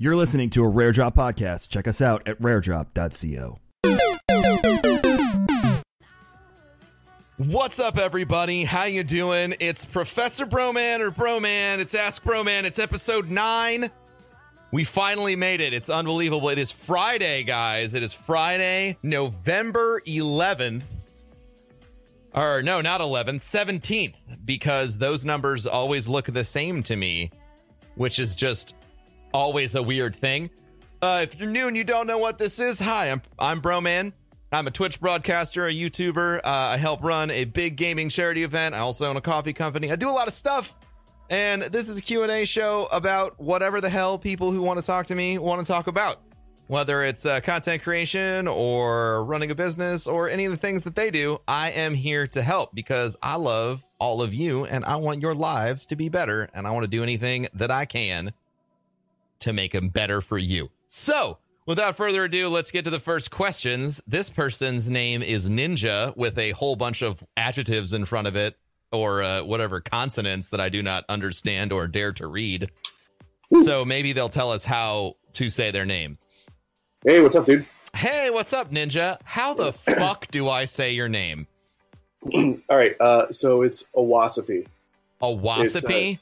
You're listening to a Rare Drop podcast. Check us out at raredrop.co. What's up, everybody? How you doing? It's Professor Broman or Broman. It's Ask Broman. It's episode nine. We finally made it. It's unbelievable. It is Friday, guys. It is Friday, November 11th. Or no, not 11th, 17th, because those numbers always look the same to me, which is just always a weird thing. Uh, if you're new and you don't know what this is, hi, I'm I'm Broman. I'm a Twitch broadcaster, a YouTuber. Uh, I help run a big gaming charity event. I also own a coffee company. I do a lot of stuff. And this is a Q&A show about whatever the hell people who want to talk to me want to talk about. Whether it's uh, content creation or running a business or any of the things that they do, I am here to help because I love all of you and I want your lives to be better and I want to do anything that I can to make them better for you. So, Without further ado, let's get to the first questions. This person's name is Ninja with a whole bunch of adjectives in front of it or uh, whatever consonants that I do not understand or dare to read. So maybe they'll tell us how to say their name. Hey, what's up, dude? Hey, what's up, Ninja? How the fuck do I say your name? All right, uh, so it's a wasapi. Owasippe?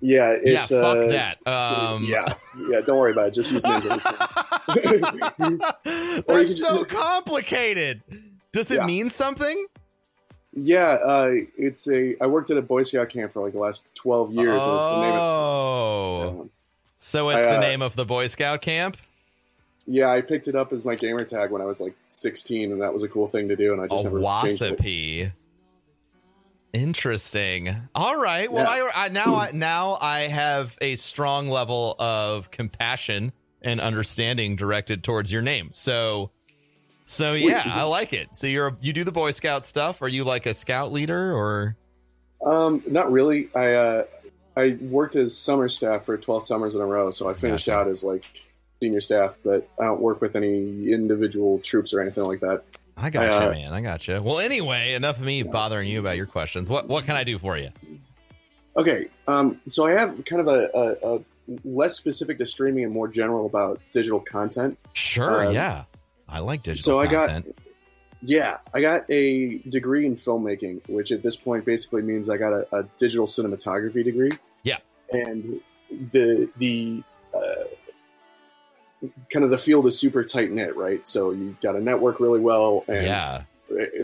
Yeah, it's yeah, fuck uh, that. Um, yeah, yeah. Don't worry about it. Just use ninja. It's. That's so just- complicated. Does it Yeah. mean something? yeah, uh, it's a. I worked at a Boy Scout camp for like the last twelve years. and it's the name of, Oh. um, So it's I, the uh, name of the Boy Scout camp? yeah, I picked it up as my gamer tag when I was like sixteen, and that was a cool thing to do. And I just never changed it. wasapi. Interesting. All right. Well, Yeah. I, I now I now I have a strong level of compassion and understanding directed towards your name. So so Sweet. yeah, I like it. So you're you do the Boy Scout stuff. Are you like a scout leader or Um, not really. I uh, I worked as summer staff for twelve summers in a row, so I finished Gotcha. out as like senior staff, but I don't work with any individual troops or anything like that. I got you, Uh, man. I got you. Well, anyway, enough of me bothering you about your questions. What what can I do for you? Okay, um, so I have kind of a, a, a less specific to streaming and more general about digital content. Sure. Um, yeah. I like digital so I content. got, yeah, I got a degree in filmmaking, which at this point basically means I got a, a digital cinematography degree. Yeah. and the the kind of the field is super tight knit, right? So you got to network really well, and yeah.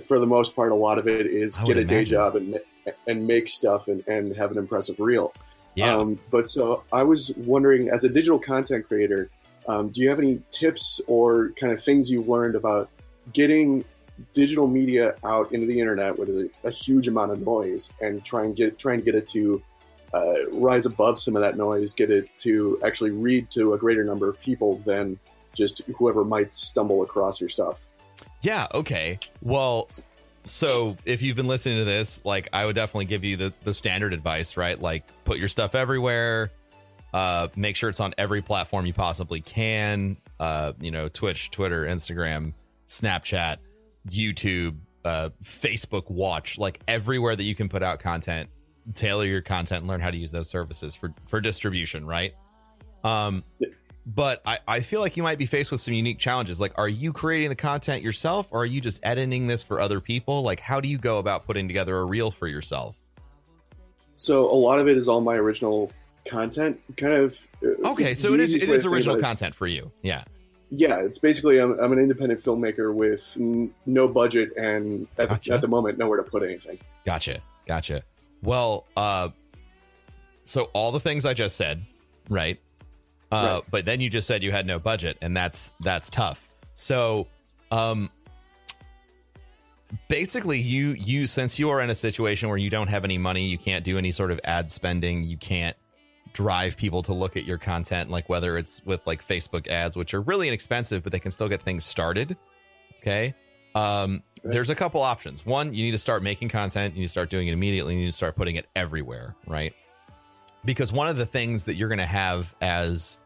for the most part, a lot of it is get a day job and and make stuff and, and have an impressive reel. Yeah. Um, but so I was wondering, as a digital content creator, um, do you have any tips or kind of things you've learned about getting digital media out into the internet with a, a huge amount of noise and try and get trying to get it to uh, rise above some of that noise, get it to actually read to a greater number of people than just whoever might stumble across your stuff. Yeah, okay. Well, so if you've been listening to this, like I would definitely give you the the standard advice, right? Like put your stuff everywhere. Uh make sure it's on every platform you possibly can. Uh, you know, Twitch, Twitter, Instagram, Snapchat, YouTube, uh Facebook Watch, like everywhere that you can put out content, tailor your content and learn how to use those services for for distribution, right? Um but I, I feel like you might be faced with some unique challenges. Like, are you creating the content yourself or are you just editing this for other people? Like, how do you go about putting together a reel for yourself? So a lot of it is all my original content, kind of. uh, Okay, so it is it is original content for you. Yeah. Yeah, it's basically I'm, I'm an independent filmmaker with n- no budget and at, Gotcha. the, at the moment nowhere to put anything. Gotcha. Gotcha. Well, uh so all the things I just said, right? Uh Right. but then you just said you had no budget and that's that's tough. So, um basically you you since you are in a situation where you don't have any money, you can't do any sort of ad spending, you can't drive people to look at your content like whether it's with like Facebook ads which are really inexpensive but they can still get things started. Okay? Um there's a couple options. One, you need to start making content, you need to start doing it immediately, you need to start putting it everywhere, right? Because one of the things that you're going to have as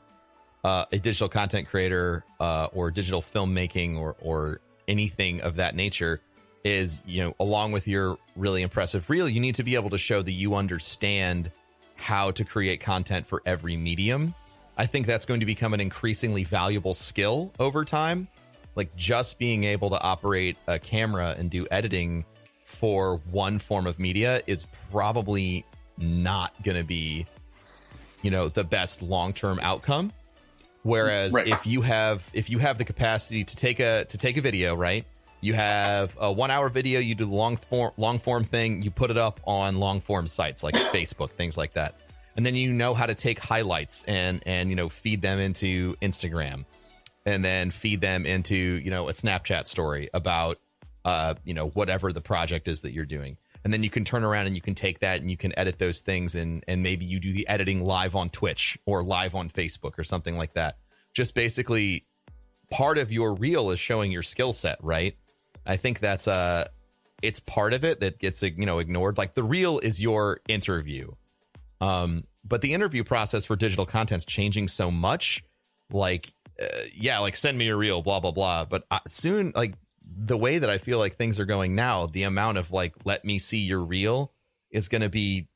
uh, a digital content creator uh, or digital filmmaking or or anything of that nature is you know along with your really impressive reel you need to be able to show that you understand how to create content for every medium I think that's going to become an increasingly valuable skill over time. Like just being able to operate a camera and do editing for one form of media is probably not going to be, you know, the best long term outcome. Whereas Right. if you have if you have the capacity to take a to take a video, right? You have a one hour video, you do the long form long form thing, you put it up on long form sites like Facebook, things like that. And then you know how to take highlights and and you know feed them into Instagram and then feed them into, you know, a Snapchat story about uh, you know, whatever the project is that you're doing. And then you can turn around and you can take that and you can edit those things and and maybe you do the editing live on Twitch or live on Facebook or something like that. Just basically part of your reel is showing your skill set, right? I think that's uh it's part of it that gets you know ignored. Like the reel is your interview. Um but the interview process for digital content's changing so much like uh, yeah, like send me a reel blah blah blah, but uh, soon like the way that I feel like things are going now, the amount of like let me see your reel is going to be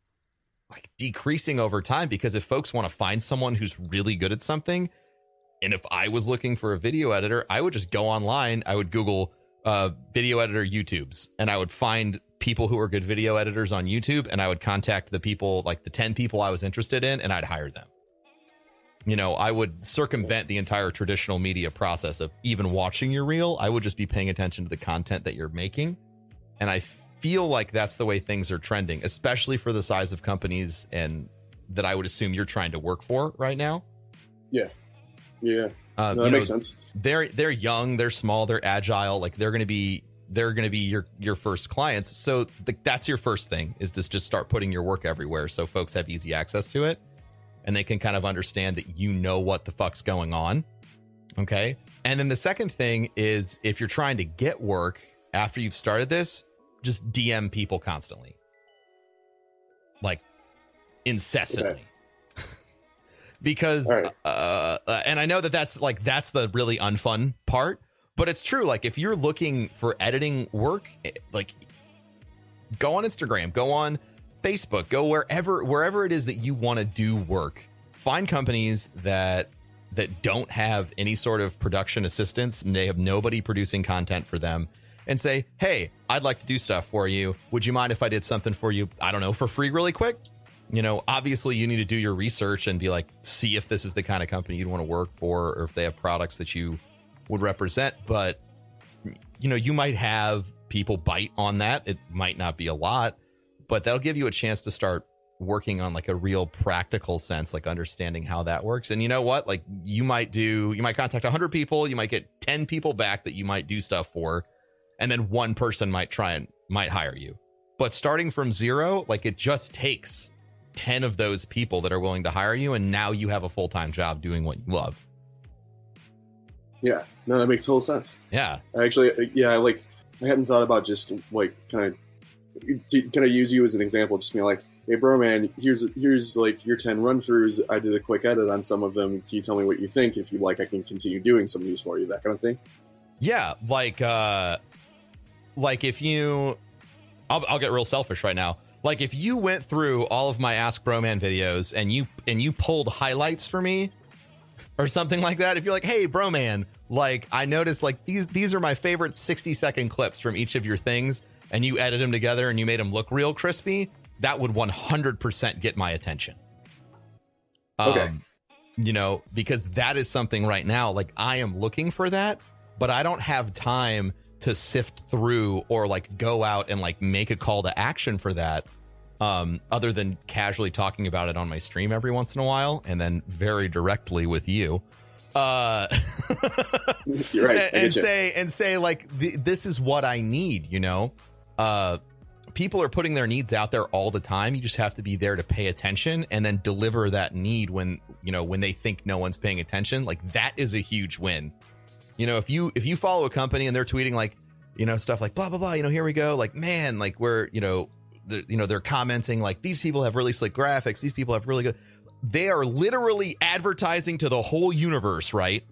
like decreasing over time because if folks want to find someone who's really good at something and if I was looking for a video editor, I would just go online, I would Google uh, video editor YouTubes, and I would find people who are good video editors on YouTube, and I would contact the people, like the 10 people I was interested in, and I'd hire them. You know, I would circumvent the entire traditional media process of even watching your reel. I would just be paying attention to the content that you're making. And I feel like that's the way things are trending, especially for the size of companies and that I would assume you're trying to work for right now. Yeah. Yeah. Uh, No, that know, makes sense. they're they're young, they're small, they're agile. Like they're going to be they're going to be your your first clients. So th- that's your first thing is to just start putting your work everywhere, so folks have easy access to it, and they can kind of understand that you know what the fuck's going on. Okay, and then the second thing is if you're trying to get work after you've started this, just DM people constantly, like incessantly. because right. uh, uh, and I know that that's like that's the really unfun part, but it's true. Like if you're looking for editing work, eh, like go on Instagram, go on Facebook, go wherever wherever it is that you want to do work. Find companies that that don't have any sort of production assistance and they have nobody producing content for them and say, "Hey, I'd like to do stuff for you. Would you mind if I did something for you? I don't know, for free really quick?" You know, obviously you need to do your research and be like, see if this is the kind of company you'd want to work for or if they have products that you would represent, but you know, you might have people bite on that. It might not be a lot, but that'll give you a chance to start working on like a real practical sense, like understanding how that works. And you know what? Like you might do, you might contact 100 people, you might get 10 people back that you might do stuff for, and then one person might try and might hire you. But starting from zero, like it just takes 10 of those people that are willing to hire you. And now you have a full time job doing what you love. Yeah. No, that makes total sense. Yeah. Actually, uh, yeah, like I hadn't thought about just like kind of to kind of use you as an example, just being like, hey, Broman, here's here's like your ten run throughs. I did a quick edit on some of them. Can you tell me what you think? If you like, I can continue doing some of these for you. That kind of thing. Yeah, like uh like if you I'll I'll get real selfish right now. Like if you went through all of my Ask Broman videos and you and you pulled highlights for me or something like that, if you're like, "Hey, Broman, like I noticed like these these are my favorite 60 second clips from each of your things and you edit them together and you made them look real crispy," that would 100% get my attention. Okay. you know, because that is something right now like I am looking for that but I don't have time to sift through or like go out and like make a call to action for that. Um, other than casually talking about it on my stream every once in a while, and then very directly with you, uh, You're right. And, and say and say like th- this is what I need. You know, uh, people are putting their needs out there all the time. You just have to be there to pay attention and then deliver that need when you know when they think no one's paying attention. Like that is a huge win. You know, if you if you follow a company and they're tweeting like you know stuff like blah blah blah, you know, here we go, like man, like we're you know, they're, you know they're commenting like these people have really slick graphics, these people have really good. They are literally advertising to the whole universe, right?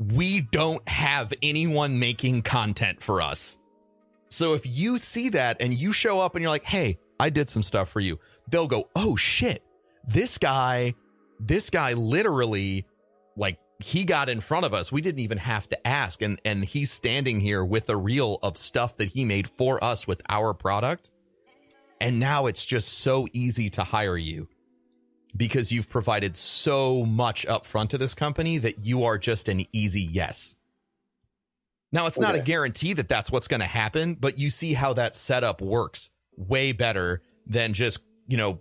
we don't have anyone making content for us. So if you see that and you show up and you're like, hey, I did some stuff for you, they'll go, oh shit, this guy this guy literally like he got in front of us. We didn't even have to ask. And and he's standing here with a reel of stuff that he made for us with our product. And now it's just so easy to hire you because you've provided so much upfront to this company that you are just an easy yes. Now, it's not a guarantee that that's what's going to happen, but you see how that setup works way better than just, you know,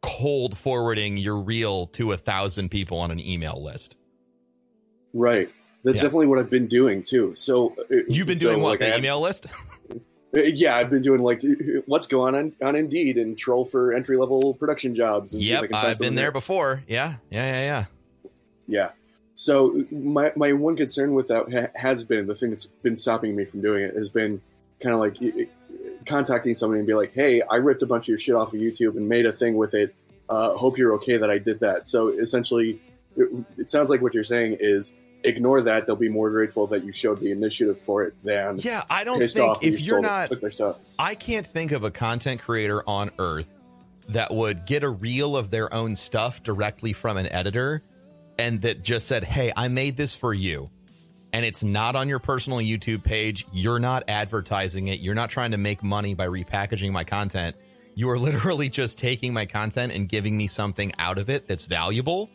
cold forwarding your reel to a thousand people on an email list. Right. That's yeah. definitely what I've been doing too. So uh, you've been so, doing what like, the email list? Uh, yeah, I've been doing like let's go on on, on Indeed and troll for entry level production jobs. And yep, I've been there, there before. Yeah, yeah, yeah, yeah. Yeah. So my my one concern with that ha- has been the thing that's been stopping me from doing it has been kind of like contacting somebody and be like, "Hey, I ripped a bunch of your shit off of YouTube and made a thing with it. Uh, hope you're okay that I did that." So essentially, it, it sounds like what you're saying is ignore that, they'll be more grateful that you showed the initiative for it than yeah. I don't think if you are not took their stuff. I can't think of a content creator on earth that would get a reel of their own stuff directly from an editor and that just said, "Hey, I made this for you." And it's not on your personal YouTube page. You're not advertising it. You're not trying to make money by repackaging my content. You are literally just taking my content and giving me something out of it that's valuable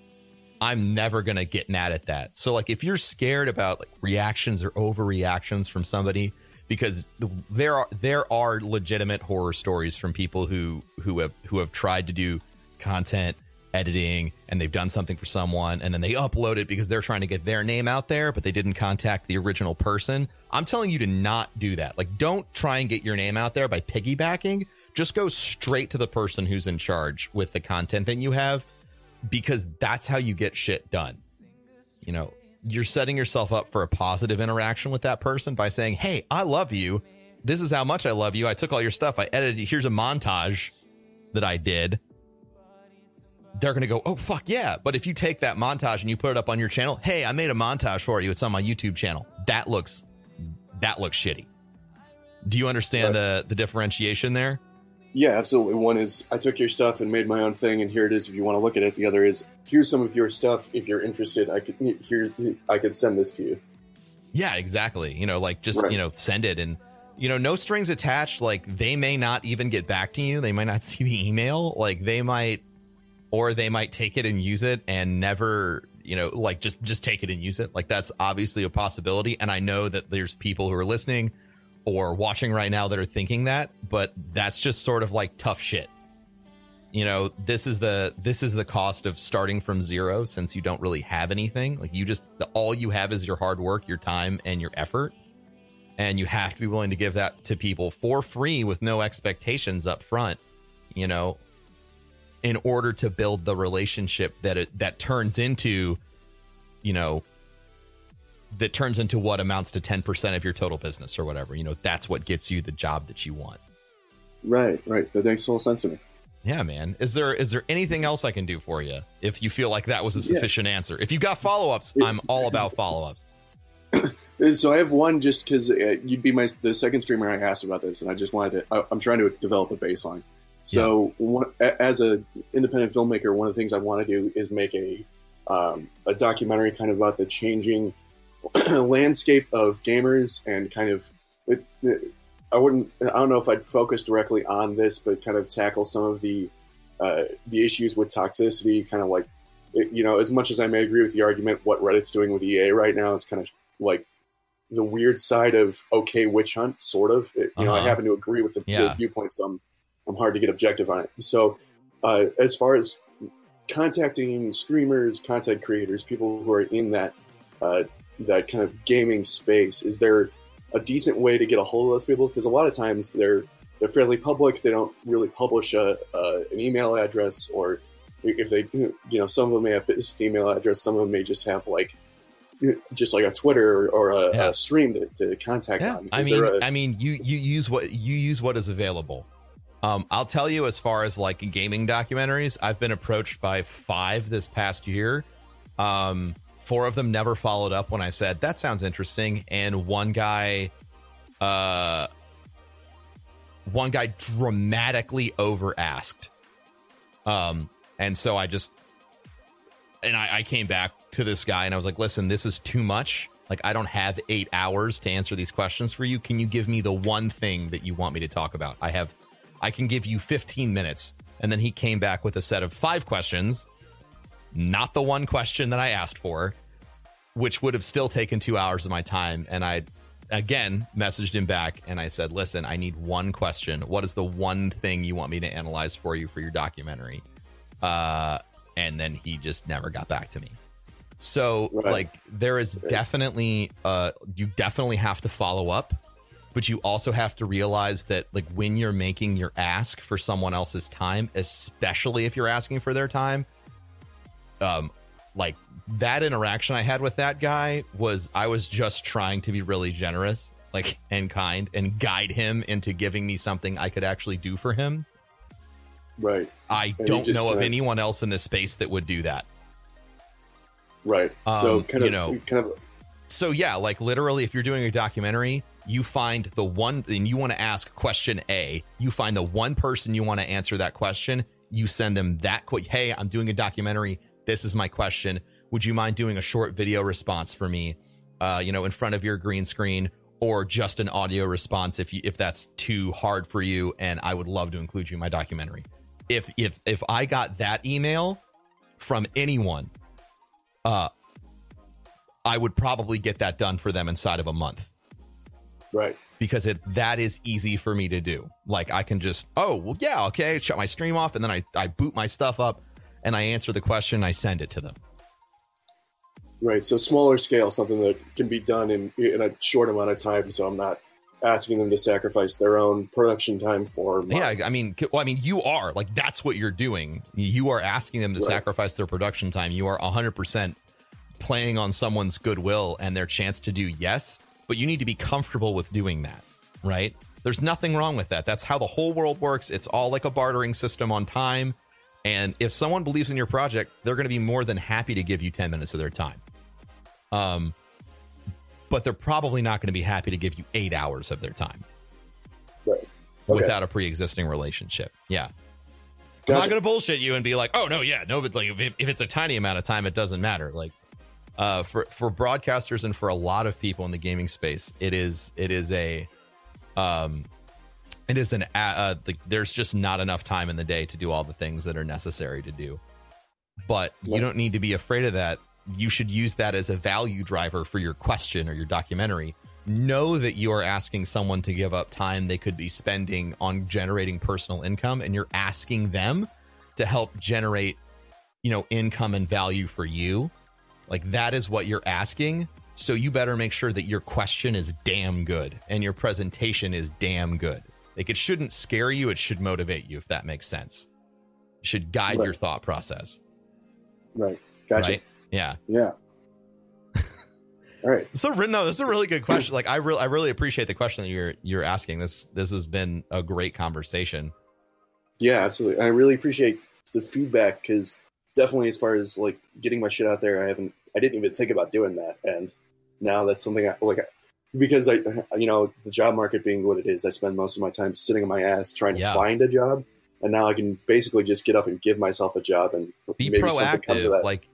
I'm never going to get mad at that. So like if you're scared about like reactions or overreactions from somebody because there are there are legitimate horror stories from people who who have who have tried to do content editing and they've done something for someone and then they upload it because they're trying to get their name out there but they didn't contact the original person. I'm telling you to not do that. Like don't try and get your name out there by piggybacking. Just go straight to the person who's in charge with the content that you have because that's how you get shit done. You know, you're setting yourself up for a positive interaction with that person by saying, Hey, I love you. This is how much I love you. I took all your stuff. I edited. Here's a montage that I did. They're going to go, Oh, fuck yeah. But if you take that montage and you put it up on your channel, Hey, I made a montage for you. It's on my YouTube channel. That looks, that looks shitty. Do you understand right. the, the differentiation there? Yeah, absolutely. One is I took your stuff and made my own thing, and here it is. If you want to look at it, the other is here's some of your stuff. If you're interested, I could here I could send this to you. Yeah, exactly. You know, like just right. you know send it, and you know no strings attached. Like they may not even get back to you. They might not see the email. Like they might, or they might take it and use it and never you know like just just take it and use it. Like that's obviously a possibility. And I know that there's people who are listening or watching right now that are thinking that, but that's just sort of like tough shit. You know, this is the this is the cost of starting from zero since you don't really have anything. Like you just the, all you have is your hard work, your time and your effort. And you have to be willing to give that to people for free with no expectations up front, you know, in order to build the relationship that it that turns into you know that turns into what amounts to 10% of your total business or whatever. You know, that's what gets you the job that you want. Right, right. That makes total sense to me. Yeah, man. Is there is there anything else I can do for you if you feel like that was a sufficient yeah. answer? If you got follow ups, I'm all about follow ups. so I have one just because uh, you'd be my the second streamer I asked about this, and I just wanted to. I, am trying to develop a baseline. So yeah. one, as a independent filmmaker, one of the things I want to do is make a um, a documentary kind of about the changing landscape of gamers and kind of it, it, I wouldn't I don't know if I'd focus directly on this, but kind of tackle some of the uh, the issues with toxicity, kind of like you know, as much as I may agree with the argument, what Reddit's doing with EA right now is kind of like the weird side of okay witch hunt, sort of. It, you uh-huh. know, I uh-huh. happen to agree with the, yeah. the viewpoints. So I'm hard to get objective on it. So uh, as far as contacting streamers, content creators, people who are in that uh, that kind of gaming space, is there a decent way to get a hold of those people? Because a lot of times they're they're fairly public. They don't really publish a, an email address, or if they, you know, some of them may have this email address. Some of them may just have like just like a Twitter or a, yeah. a stream to, to, contact yeah. on. Is I mean, a- I mean, you you use what you use what is available. Um, I'll tell you, as far as like gaming documentaries, I've been approached by five this past year. Um, Four of them never followed up when I said that sounds interesting, and one guy, uh, one guy dramatically over asked. Um, and so I just and I, I came back to this guy and I was like, listen, this is too much. Like, I don't have eight hours to answer these questions for you. Can you give me the one thing that you want me to talk about? I have, I can give you 15 minutes. And then he came back with a set of five questions, not the one question that I asked for, which would have still taken two hours of my time. And I, again, messaged him back and I said, listen, I need one question. What is the one thing you want me to analyze for you for your documentary? Uh, and then he just never got back to me. So Right. like there is definitely uh you definitely have to follow up, but you also have to realize that like when you're making your ask for someone else's time, especially if you're asking for their time, um like that interaction I had with that guy was I was just trying to be really generous, like and kind and guide him into giving me something I could actually do for him. Right. I you don't know of kinda- anyone else in this space that would do that. Right. so Um, kind you know- kind of, So yeah, like literally, if you're doing a documentary, you find the one, and you want to ask question A. You find the one person you want to answer that question. You send them that. Qu- hey, I'm doing a documentary. This is my question. Would you mind doing a short video response for me? Uh, you know, in front of your green screen, or just an audio response if you if that's too hard for you. And I would love to include you in my documentary. If if if I got that email from anyone, uh, I would probably get that done for them inside of a month right. because it that is easy for me to do. Like I can just, oh well, yeah, okay, shut my stream off, and then I I boot my stuff up, and I answer the question, I send it to them. Right. So smaller scale, something that can be done in in a short amount of time. So I'm not asking them to sacrifice their own production time for. mine. Yeah, I mean, well, I mean, you are like that's what you're doing. You are asking them to Right. sacrifice their production time. You are 100 percent playing on someone's goodwill and their chance to do yes, but you need to be comfortable with doing that, right? There's nothing wrong with that. That's how the whole world works. It's all like a bartering system on time. And if someone believes in your project, they're going to be more than happy to give you 10 minutes of their time. Um, but they're probably not going to be happy to give you eight hours of their time Right. Okay. without a pre-existing relationship. Yeah. I'm not going to bullshit you and be like, "Oh no, yeah, no," but like if, if it's a tiny amount of time, it doesn't matter. Like uh, for for broadcasters and for a lot of people in the gaming space, it is it is a um it is an uh, like there's just not enough time in the day to do all the things that are necessary to do. But you don't need to be afraid of that. You should use that as a value driver for your question or your documentary. Know that you are asking someone to give up time they could be spending on generating personal income and you're asking them to help generate, you know, income and value for you. Like that is what you're asking. So you better make sure that your question is damn good and your presentation is damn good. Like it shouldn't scare you, it should motivate you if that makes sense. It should guide Right. your thought process. Right. Gotcha. Right? Yeah. Yeah. All right. So no, this is a really good question. Like I really I really appreciate the question that you're you're asking. This this has been a great conversation. Yeah, absolutely. I really appreciate the feedback because definitely, as far as like getting my shit out there, I haven't, I didn't even think about doing that, and now that's something I like because I, you know, the job market being what it is, I spend most of my time sitting on my ass trying to find a job, and now I can basically just get up and give myself a job, and Be maybe something comes of proactive. that. Like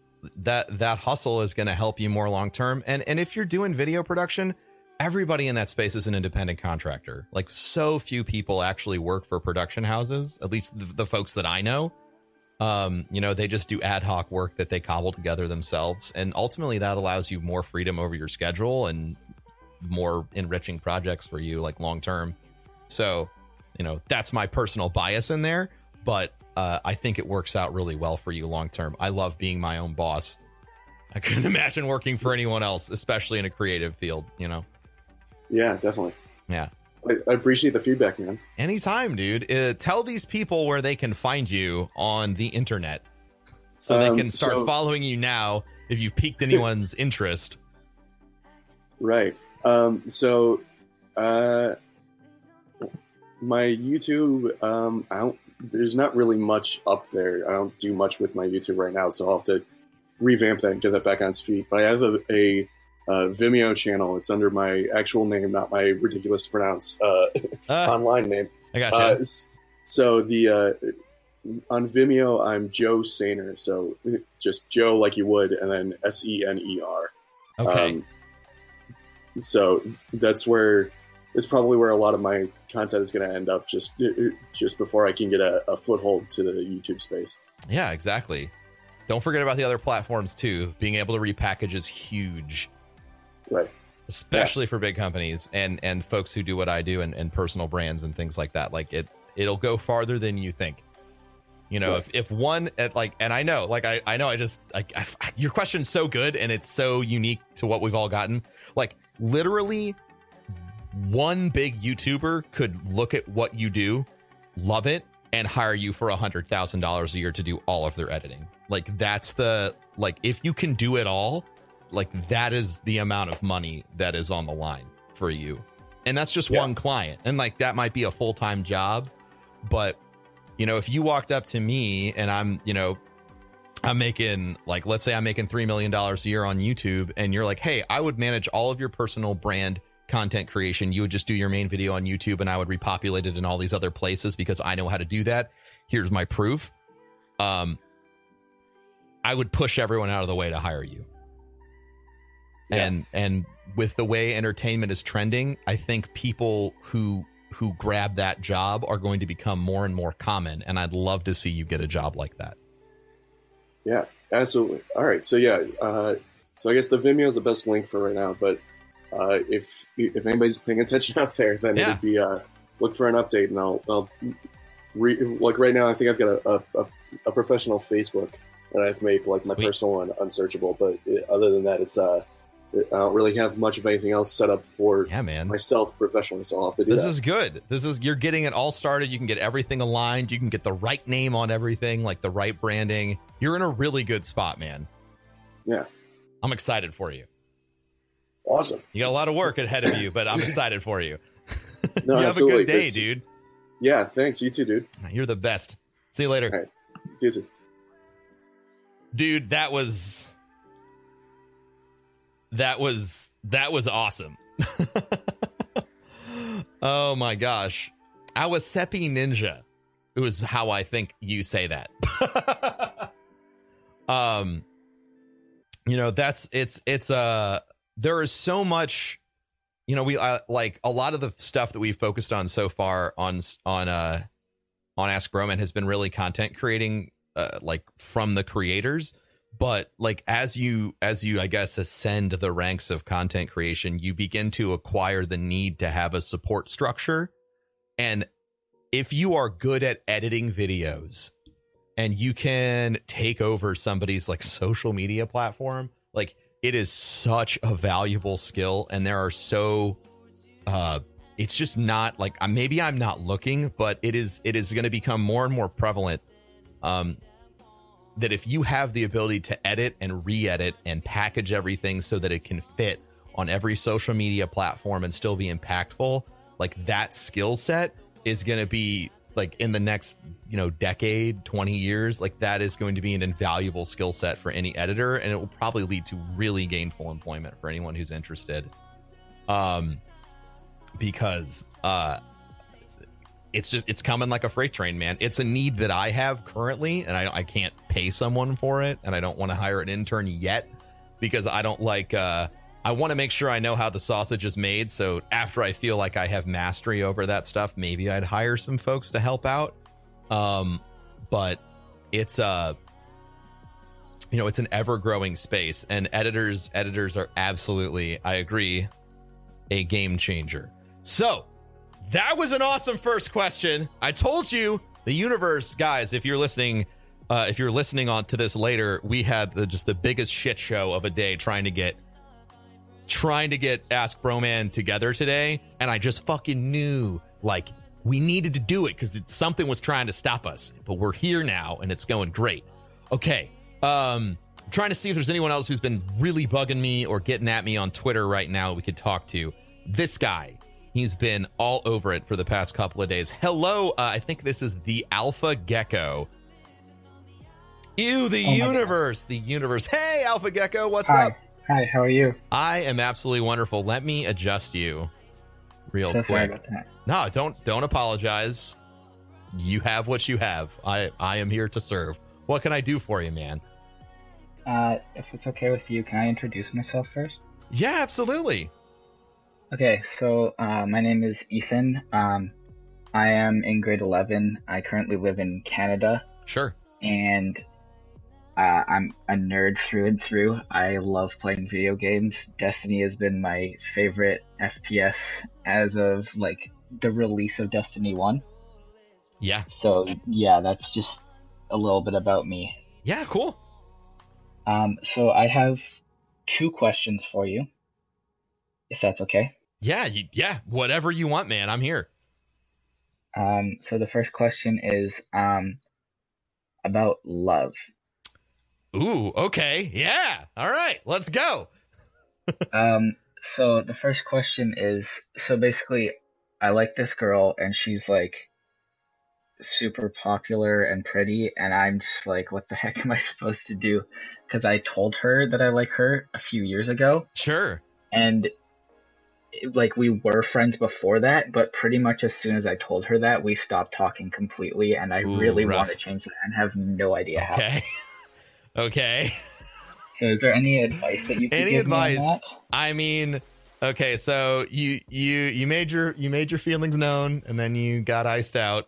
that that hustle is going to help you more long term. And and if you're doing video production, everybody in that space is an independent contractor. Like so few people actually work for production houses, at least the, the folks that I know. Um, you know, they just do ad hoc work that they cobble together themselves. And ultimately that allows you more freedom over your schedule and more enriching projects for you like long term. So, you know, that's my personal bias in there, but uh, I think it works out really well for you long term. I love being my own boss. I couldn't imagine working for anyone else, especially in a creative field, you know? yeah, definitely. Yeah. I, I appreciate the feedback, man. Anytime, dude. Uh, tell these people where they can find you on the internet so they Um, can start so- following you now if you've piqued anyone's interest. Right. Um, so, uh, my YouTube, um, I don't. There's not really much up there. I don't do much with my YouTube right now, so I'll have to revamp that and get that back on its feet. But I have a, a, uh Vimeo channel. It's under my actual name, not my ridiculous to pronounce uh, Uh, online name. I gotcha. Uh, so the uh, on Vimeo, I'm Joe Sener. So just Joe like you would, and then S E N E R. Okay. Um, so that's where it's probably where a lot of my content is going to end up. Just just before I can get a, a foothold to the YouTube space. yeah, exactly. Don't forget about the other platforms too. Being able to repackage is huge. Right. especially for big companies and and folks who do what I do and, and personal brands and things like that. Like it, it'll go farther than you think. You know, Right. if if one at like, and I know, like I I know, I just like I, your question's so good and it's so unique to what we've all gotten. Like literally, one big YouTuber could look at what you do, love it, and hire you for a hundred thousand dollars a year to do all of their editing. Like that's the like if you can do it all, like that is the amount of money that is on the line for you. And that's just Yeah. one client. And like that might be a full-time job, but you know, if you walked up to me and I'm, you know, I'm making like let's say I'm making 3 million dollars a year on YouTube and you're like, "Hey, I would manage all of your personal brand content creation. You would just do your main video on YouTube and I would repopulate it in all these other places because I know how to do that. Here's my proof." Um I would push everyone out of the way to hire you. Yeah. And and with the way entertainment is trending, I think people who who grab that job are going to become more and more common and I'd love to see you get a job like that. Yeah, absolutely. All right, so yeah, uh, so I guess the Vimeo is the best link for right now. But uh, if if anybody's paying attention out there, then Yeah. it'd be uh, look for an update, and I'll, I'll re- like right now. I think I've got a, a, a professional Facebook and I've made like my Sweet. personal one unsearchable. But uh other than that, it's uh, I don't really have much of anything else set up for Yeah, man. myself professionally, so I'll have to do This that. is good. This is you're getting it all started. You can get everything aligned. You can get the right name on everything, like the right branding. You're in a really good spot, man. Yeah. I'm excited for you. awesome. You got a lot of work ahead of you, but I'm excited for you. No, you have absolutely. a good day, It's- dude. Yeah, thanks. You too, dude. You're the best. See you later. All right. Deuces. Dude, that was that was that was awesome. oh my gosh. I was Owasippe Ninja. It was how I think you say that. um you know, that's it's it's uh there is so much you know, we uh, like a lot of the stuff that we've focused on so far on on uh on Ask Broman has been really content creating uh, like from the creators but like as you as you i guess ascend the ranks of content creation you begin to acquire the need to have a support structure. And if you are good at editing videos and you can take over somebody's like social media platform like it is such a valuable skill and there are so uh it's just not like maybe i'm not looking but it is it is going to become more and more prevalent. Um that if you have the ability to edit and re-edit and package everything so that it can fit on every social media platform and still be impactful like that skill set is going to be like in the next you know decade 20 years like that is going to be an invaluable skill set for any editor and it will probably lead to really gainful employment for anyone who's interested. Um because uh it's just it's coming like a freight train man. It's a need that i have currently and i, I can't pay someone for it and i don't want to hire an intern yet because i don't like uh i want to make sure i know how the sausage is made so after i feel like i have mastery over that stuff maybe i'd hire some folks to help out. Um but it's uh you know it's an ever growing space and editors editors are absolutely i agree a game changer. So that was an awesome first question. I told you the universe, guys. If you're listening, uh, if you're listening on to this later, we had the, just the biggest shit show of a day trying to get trying to get Ask Broman together today, and I just fucking knew like we needed to do it because something was trying to stop us. But we're here now, and it's going great. Okay, um, I'm trying to see if there's anyone else who's been really bugging me or getting at me on Twitter right now. We could talk to this guy. He's been all over it for the past couple of days. Hello, uh, I think this is the Alpha Gecko. Ew, the Oh universe, the universe. Hey, Alpha Gecko, what's Hi. up? Hi, how are you? I am absolutely wonderful. Let me adjust you real so quick. about that. No, don't don't apologize. you have what you have. I I am here to serve. What can I do for you, man? Uh, if it's okay with you, can I introduce myself first? Yeah, absolutely. Okay, so uh, my name is Ethan. Um, I am in grade 11. I currently live in Canada, Sure. and uh, I'm a nerd through and through. I love playing video games. Destiny has been my favorite FPS as of like the release of Destiny 1. Yeah. So, yeah, that's just a little bit about me. Yeah, cool. Um, so I have two questions for you, if that's okay. Yeah, you, yeah, whatever you want, man. I'm here. Um, so the first question is um, about love. Ooh, okay. Yeah. All right. Let's go. Um, so the first question is so basically, I like this girl, and she's like super popular and pretty, and I'm just like, what the heck am I supposed to do? Because I told her that I like her a few years ago, Sure. and like we were friends before that, but pretty much as soon as I told her that, we stopped talking completely, and I Ooh, really rough. want to change that and have no idea how. Okay. okay. So, is there any advice that you can Any give me on advice? that? I mean, okay, so you you you made your you made your feelings known and then you got iced out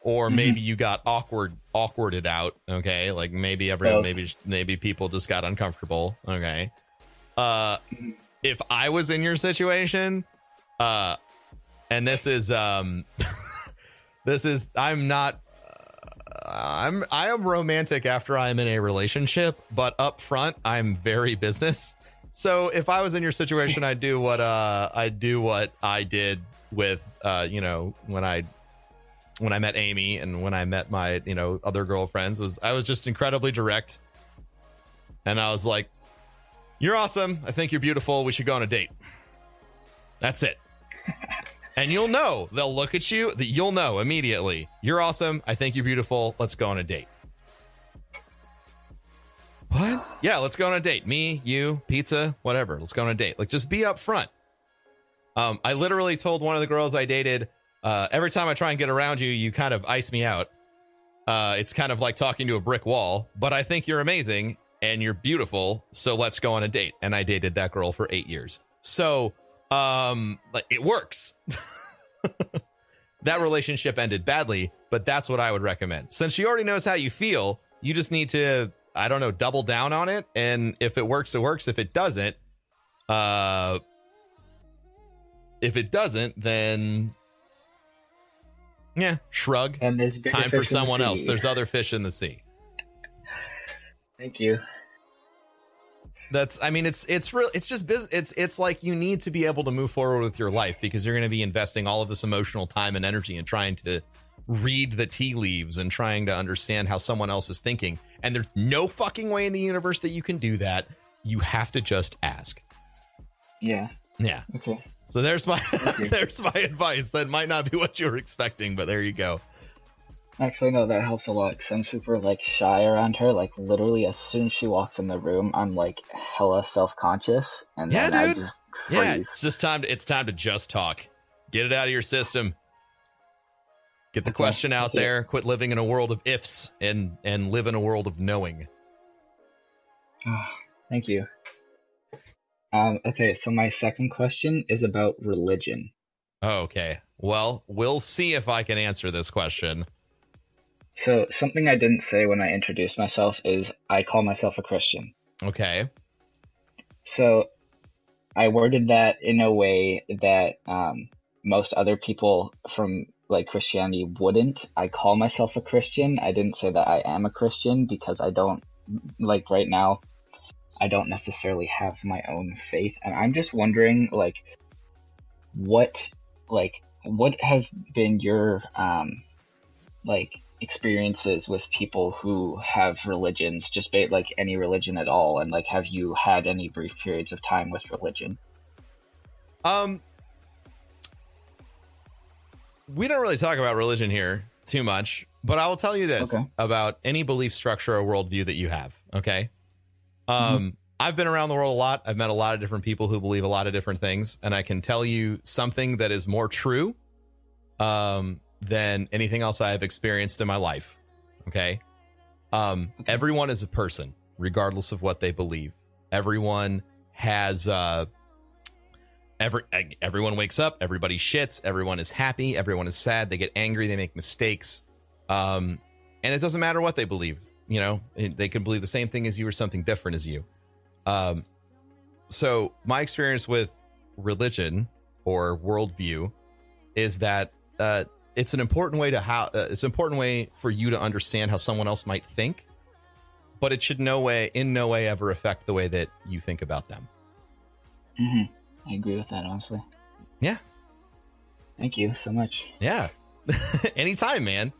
or Mhm. maybe you got awkward awkwarded out, okay? Like maybe everyone Both. maybe maybe people just got uncomfortable, okay? Uh Mhm. If I was in your situation, uh and this is um this is I'm not I'm I am romantic after I am in a relationship, but up front I'm very business. So if I was in your situation, I'd do what uh I'd do what I did with uh you know when I when I met Amy and when I met my you know other girlfriends was I was just incredibly direct, and I was like, "You're awesome. I think you're beautiful. We should go on a date." That's it. And you'll know. They'll look at you. That you'll know immediately. You're awesome. I think you're beautiful. Let's go on a date. What? Yeah, let's go on a date. Me, you, pizza, whatever. Let's go on a date. Like, just be upfront. Um, I literally told one of the girls I dated, uh, every time I try and get around you, you kind of ice me out. Uh, it's kind of like talking to a brick wall, but I think you're amazing and you're beautiful. So let's go on a date. And I dated that girl for eight years. So, um, like it works. that relationship ended badly, but that's what I would recommend. Since she already knows how you feel, you just need to, I don't know, double down on it. And if it works, it works. If it doesn't, uh, if it doesn't, then yeah, shrug. And there's Time for fish in the someone else. There's other fish in the sea. Thank you. That's I mean it's it's real it's just business it's it's like you need to be able to move forward with your life because you're going to be investing all of this emotional time and energy and trying to read the tea leaves and trying to understand how someone else is thinking and there's no fucking way in the universe that you can do that. You have to just ask. Yeah. Yeah. Okay. So there's my there's my advice. That might not be what you were expecting, but there you go. Actually, no, that helps a lot because I'm super like shy around her. Like literally, as soon as she walks in the room, I'm like hella self conscious, and Yeah, then I dude. just Yeah, it's just time to it's time to just talk. Get it out of your system. Get the Okay, question out there. Quit living in a world of ifs and and live in a world of knowing. Thank you. Um. Okay. So my second question is about religion. Okay. Well, we'll see if I can answer this question. So something I didn't say when I introduced myself is I call myself a Christian. Okay. So I worded that in a way that um, most other people from like Christianity wouldn't. I call myself a Christian. I didn't say that I am a Christian because I don't like right now. I don't necessarily have my own faith, and I'm just wondering like what like what have been your um like experiences with people who have religions just ba- like any religion at all and like have you had any brief periods of time with religion Um we don't really talk about religion here too much, but I will tell you this Okay. about any belief structure or worldview that you have. Okay. Um, I've been around the world a lot. I've met a lot of different people who believe a lot of different things, and I can tell you something that is more true um, than anything else I have experienced in my life. Okay. Um, everyone is a person, regardless of what they believe. Everyone has uh every everyone wakes up, everybody shits, everyone is happy, everyone is sad, they get angry, they make mistakes. Um and it doesn't matter what they believe, you know. They can believe the same thing as you or something different as you. Um so my experience with religion or worldview is that uh, it's an important way to how uh, it's an important way for you to understand how someone else might think, but it should no way in no way ever affect the way that you think about them. hmm I agree with that, honestly. Yeah, Thank you so much. yeah. Anytime, man.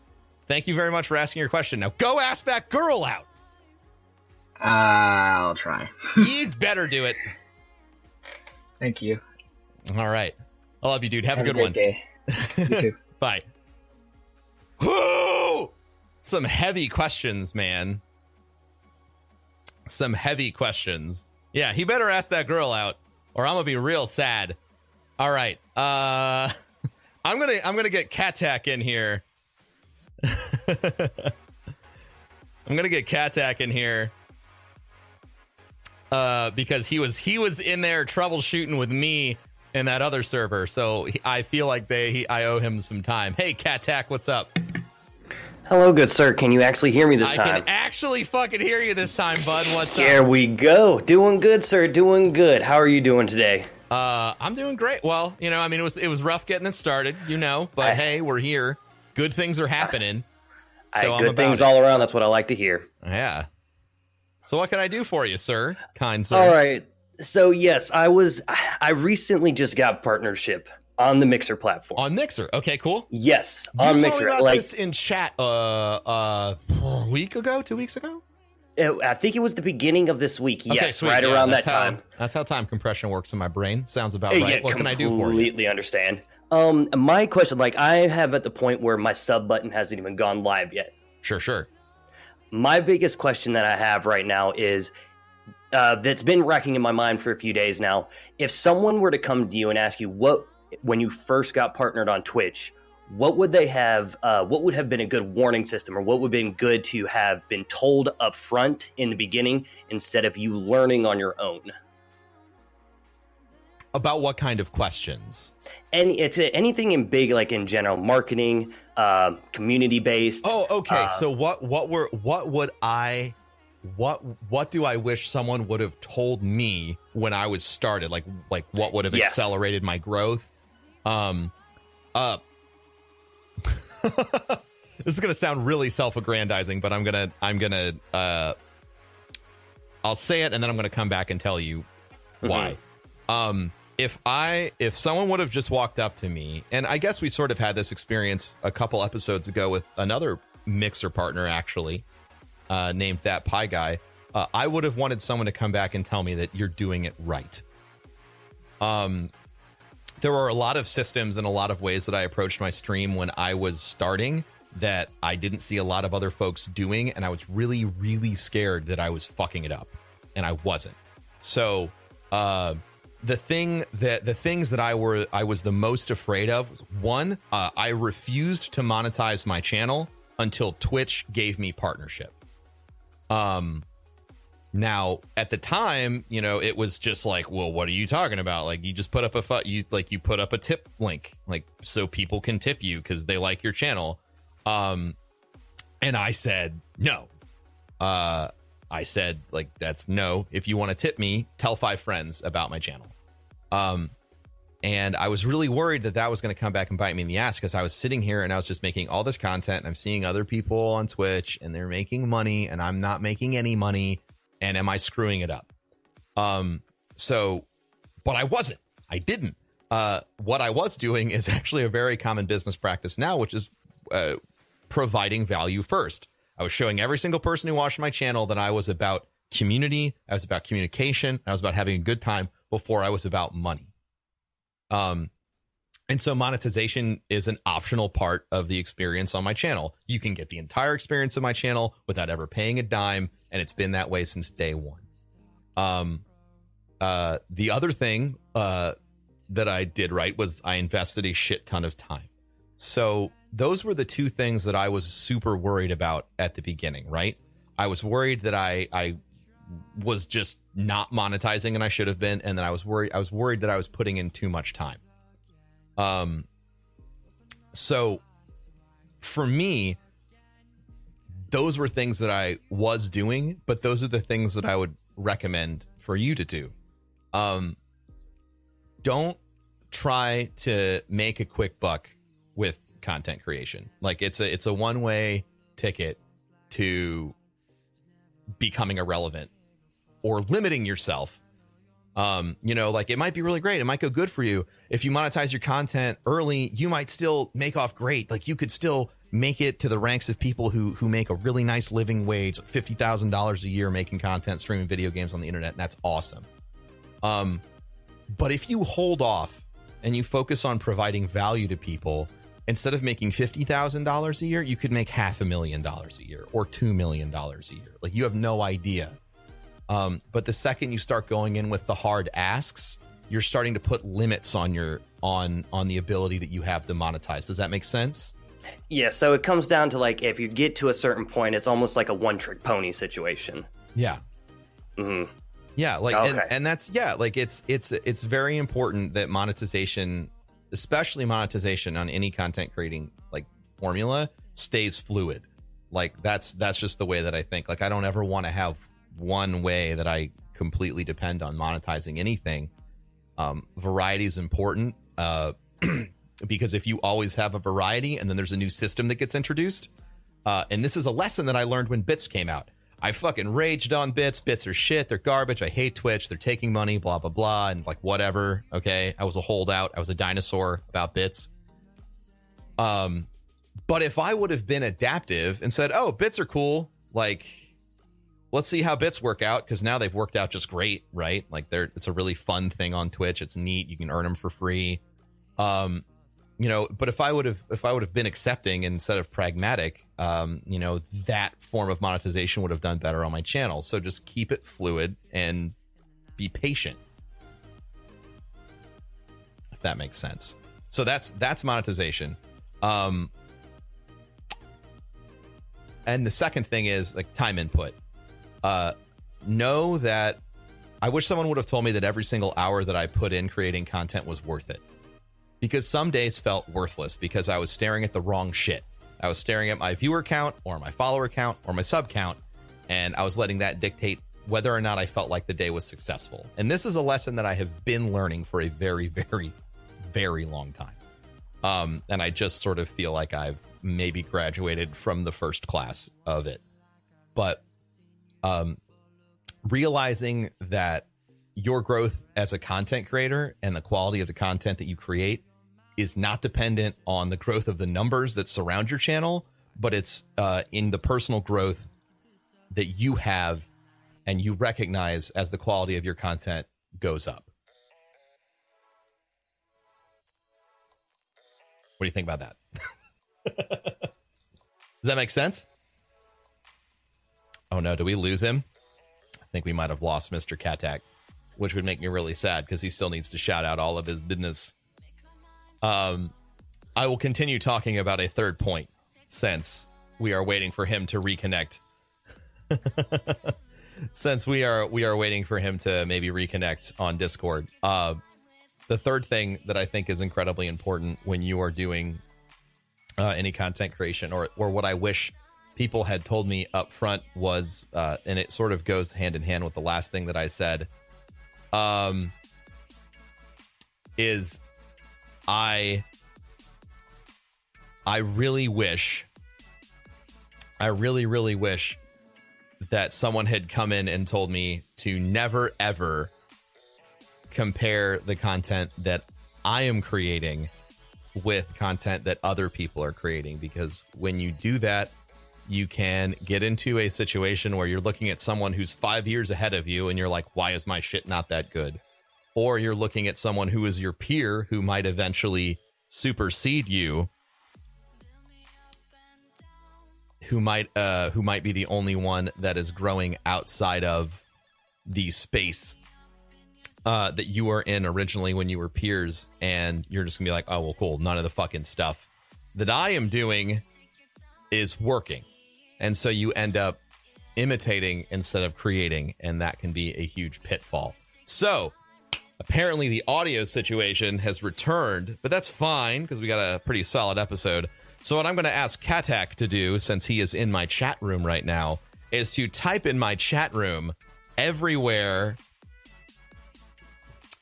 Thank you very much for asking your question. Now go ask that girl out. I'll try. You'd better do it. Thank you. All right. I love you, dude. Have, Have a good great one. day. You too. Bye. Whoo! Some heavy questions, man. Some heavy questions. Yeah, he better ask that girl out, or I'm gonna be real sad. All right. Uh I'm gonna I'm gonna get Katak in here. I'm gonna get Katak in here. Uh, because he was he was in there troubleshooting with me in that other server, so I feel like they he, I owe him some time. Hey, Katak, what's up? Hello, good sir. Can you actually hear me this I time? I can actually fucking hear you this time, bud. What's Here up? Here we go. Doing good, sir. Doing good. How are you doing today? Uh, I'm doing great. Well, you know, I mean, it was it was rough getting it started, you know, but I- hey, we're here. Good things are happening. So I, I'm good things it. all around. That's what I like to hear. Yeah. So what can I do for you, sir? Kind sir. All right. So yes, I was. I recently just got partnership on the Mixer platform. On Mixer. Okay, cool. yes, You on Mixer. Like this in chat uh uh a week ago, two weeks ago. uh, I think it was the beginning of this week. Okay, yes, sweet. right Yeah, around that how- time. That's how time compression works in my brain. Sounds about Uh, right. yeah, what can I do for you? I completely understand. Um, my question, like, I have at the point where my sub button hasn't even gone live yet. Sure, sure. my biggest question that I have right now is uh, that's been racking in my mind for a few days now. If someone were to come to you and ask you what, when you first got partnered on Twitch, what would they have? Uh, what would have been a good warning system, or what would have been good to have been told up front in the beginning instead of you learning on your own? About what kind of questions? And it's anything in big, like in general, marketing, uh, community based. Oh, okay. Uh, so what what were what would I what what do I wish someone would have told me when I was started? Like like what would have Yes. accelerated my growth? Um uh This is going to sound really self-aggrandizing, but I'm going to I'm going to uh I'll say it and then I'm going to come back and tell you why. Um if I if someone would have just walked up to me, and I guess we sort of had this experience a couple episodes ago with another mixer partner actually, uh, named that pie guy. Uh, I would have wanted someone to come back and tell me that you're doing it right. Um, there were a lot of systems and a lot of ways that I approached my stream when I was starting that I didn't see a lot of other folks doing, and I was really, really scared that I was fucking it up, and I wasn't. So, uh, the thing that the things that I were I was the most afraid of was one, uh, I refused to monetize my channel until Twitch gave me partnership. Um, now at the time, you know, it was just like, well, what are you talking about? Like you just put up a fu- you like you put up a tip link, like so people can tip you because they like your channel. Um, and I said no. Uh, I said like that's no. If you want to tip me, tell five friends about my channel. Um, and I was really worried that that was going to come back and bite me in the ass because I was sitting here and I was just making all this content and I'm seeing other people on Twitch and they're making money and I'm not making any money. And am I screwing it up? Um, so, but I wasn't. I didn't. Uh, what I was doing is actually a very common business practice now, which is uh, providing value first. I was showing every single person who watched my channel that I was about community, I was about communication, I was about having a good time before I was about money. Um, and so monetization is an optional part of the experience on my channel. You can get the entire experience of my channel without ever paying a dime, and it's been that way since day one. Um, uh, the other thing uh, that I did right was I invested a shit ton of time. So those were the two things that I was super worried about at the beginning, right? I was worried that I I was just not monetizing and I should have been, and then I was worried I was worried that I was putting in too much time. Um so for me, those were things that I was doing, but those are the things that I would recommend for you to do. Um don't try to make a quick buck with content creation. Like it's a it's a one way ticket to becoming irrelevant or limiting yourself. Um, you know, like it might be really great. It might go good for you. If you monetize your content early, you might still make off great. Like you could still make it to the ranks of people who who make a really nice living wage, fifty thousand dollars a year making content, streaming video games on the internet. And that's awesome. Um, but if you hold off and you focus on providing value to people, instead of making $50,000 a year, you could make half a million dollars a year or $2 million a year. Like you have no idea. Um, but the second you start going in with the hard asks, you're starting to put limits on your on on the ability that you have to monetize. Does that make sense? Yeah, so it comes down to like if you get to a certain point, it's almost like a one trick pony situation. Yeah. hmm Yeah, like and, and that's yeah, like it's it's it's very important that monetization, especially monetization on any content creating like formula, stays fluid. Like that's that's just the way that I think. Like I don't ever want to have one way that I completely depend on monetizing anything. Um, variety is important uh, because if you always have a variety and then there's a new system that gets introduced, uh, and this is a lesson that I learned when Bits came out. I fucking raged on Bits. Bits are shit. They're garbage. I hate Twitch. They're taking money, blah, blah, blah. And like, whatever. Okay. I was a holdout. I was a dinosaur about Bits. Um, but if I would have been adaptive and said, oh, Bits are cool, like, let's see how Bits work out because now they've worked out just great, right? Like, they're, it's a really fun thing on Twitch. It's neat. You can earn them for free. Um, you know but if i would have if i would have been accepting instead of pragmatic um you know that form of monetization would have done better on my channel so just keep it fluid and be patient if that makes sense so that's that's monetization um and the second thing is like time input uh know that i wish someone would have told me that every single hour that i put in creating content was worth it because some days felt worthless because I was staring at the wrong shit. I was staring at my viewer count or my follower count or my sub count, and I was letting that dictate whether or not I felt like the day was successful. And this is a lesson that I have been learning for a very, very, very long time. Um, and I just sort of feel like I've maybe graduated from the first class of it. But um, realizing that your growth as a content creator and the quality of the content that you create is not dependent on the growth of the numbers that surround your channel, but it's uh, in the personal growth that you have and you recognize as the quality of your content goes up. What do you think about that? Does that make sense? Oh no, do we lose him? I think we might have lost Mr. Katak which would make me really sad because he still needs to shout out all of his business. Um, I will continue talking about a third point since we are waiting for him to reconnect. since we are we are waiting for him to maybe reconnect on Discord. Uh, the third thing that I think is incredibly important when you are doing uh, any content creation, or or what I wish people had told me up front was, uh, and it sort of goes hand in hand with the last thing that I said um is I I really wish I really really wish that someone had come in and told me to never ever compare the content that I am creating with content that other people are creating. Because when you do that you can get into a situation where you're looking at someone who's five years ahead of you and you're like, why is my shit not that good? Or you're looking at someone who is your peer who might eventually supersede you, who might uh who might be the only one that is growing outside of the space uh that you were in originally when you were peers, and you're just gonna be like, oh well cool, none of the fucking stuff that I am doing is working. And so you end up imitating instead of creating, and that can be a huge pitfall. So apparently the audio situation has returned, but that's fine because we got a pretty solid episode. So what I'm going to ask Katak to do, since he is in my chat room right now, is to type in my chat room everywhere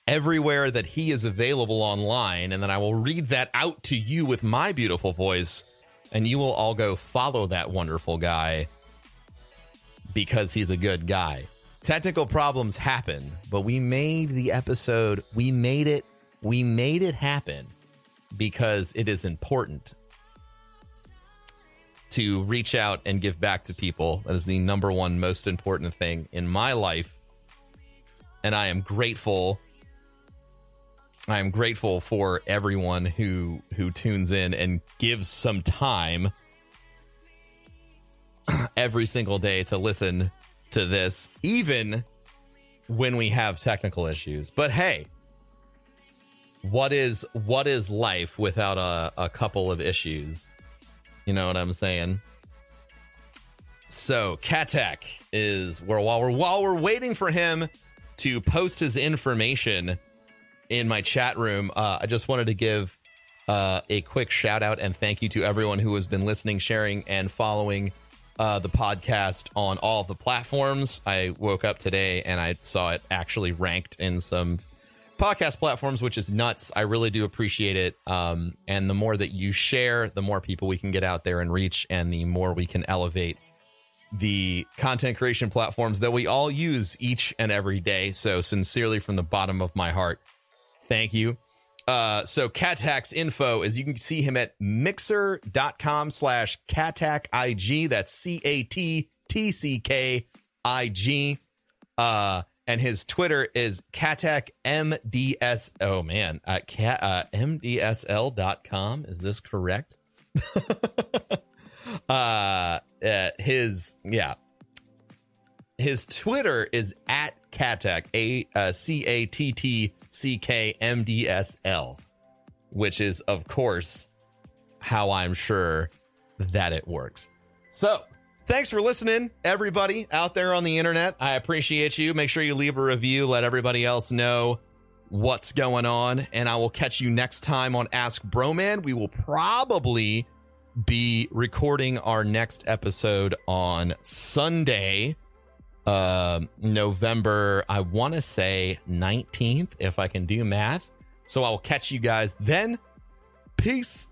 everywhere that he is available online and then I will read that out to you with my beautiful voice and you will all go follow that wonderful guy because he's a good guy. Technical problems happen, but we made the episode, we made it, we made it happen because it is important to reach out and give back to people. That is the number one most important thing in my life. And I am grateful. I am grateful for everyone who who tunes in and gives some time every single day to listen to this, even when we have technical issues. But hey, what is what is life without a, a couple of issues? You know what I'm saying? So Katak is where while we're while we're waiting for him to post his information in my chat room, uh, I just wanted to give uh, a quick shout out and thank you to everyone who has been listening, sharing, and following uh, the podcast on all the platforms. I woke up today and I saw it actually ranked in some podcast platforms, which is nuts. I really do appreciate it. Um, and the more that you share, the more people we can get out there and reach, and the more we can elevate the content creation platforms that we all use each and every day. So, sincerely, from the bottom of my heart, thank you. Uh, so Katak's info is you can see him at mixer.com slash IG. That's C A T T C K I G. Uh, and his Twitter is Katak MDS. Oh man, uh, cat, uh, MDSL.com. Is this correct? uh, uh, his, yeah. His Twitter is at Katak, A uh, C A T T C K M D S L, which is, of course, how I'm sure that it works. So, thanks for listening, everybody out there on the internet. I appreciate you. Make sure you leave a review, let everybody else know what's going on, and I will catch you next time on Ask Broman. We will probably be recording our next episode on Sunday uh, November, I want to say 19th, if I can do math. So I will catch you guys then. Peace.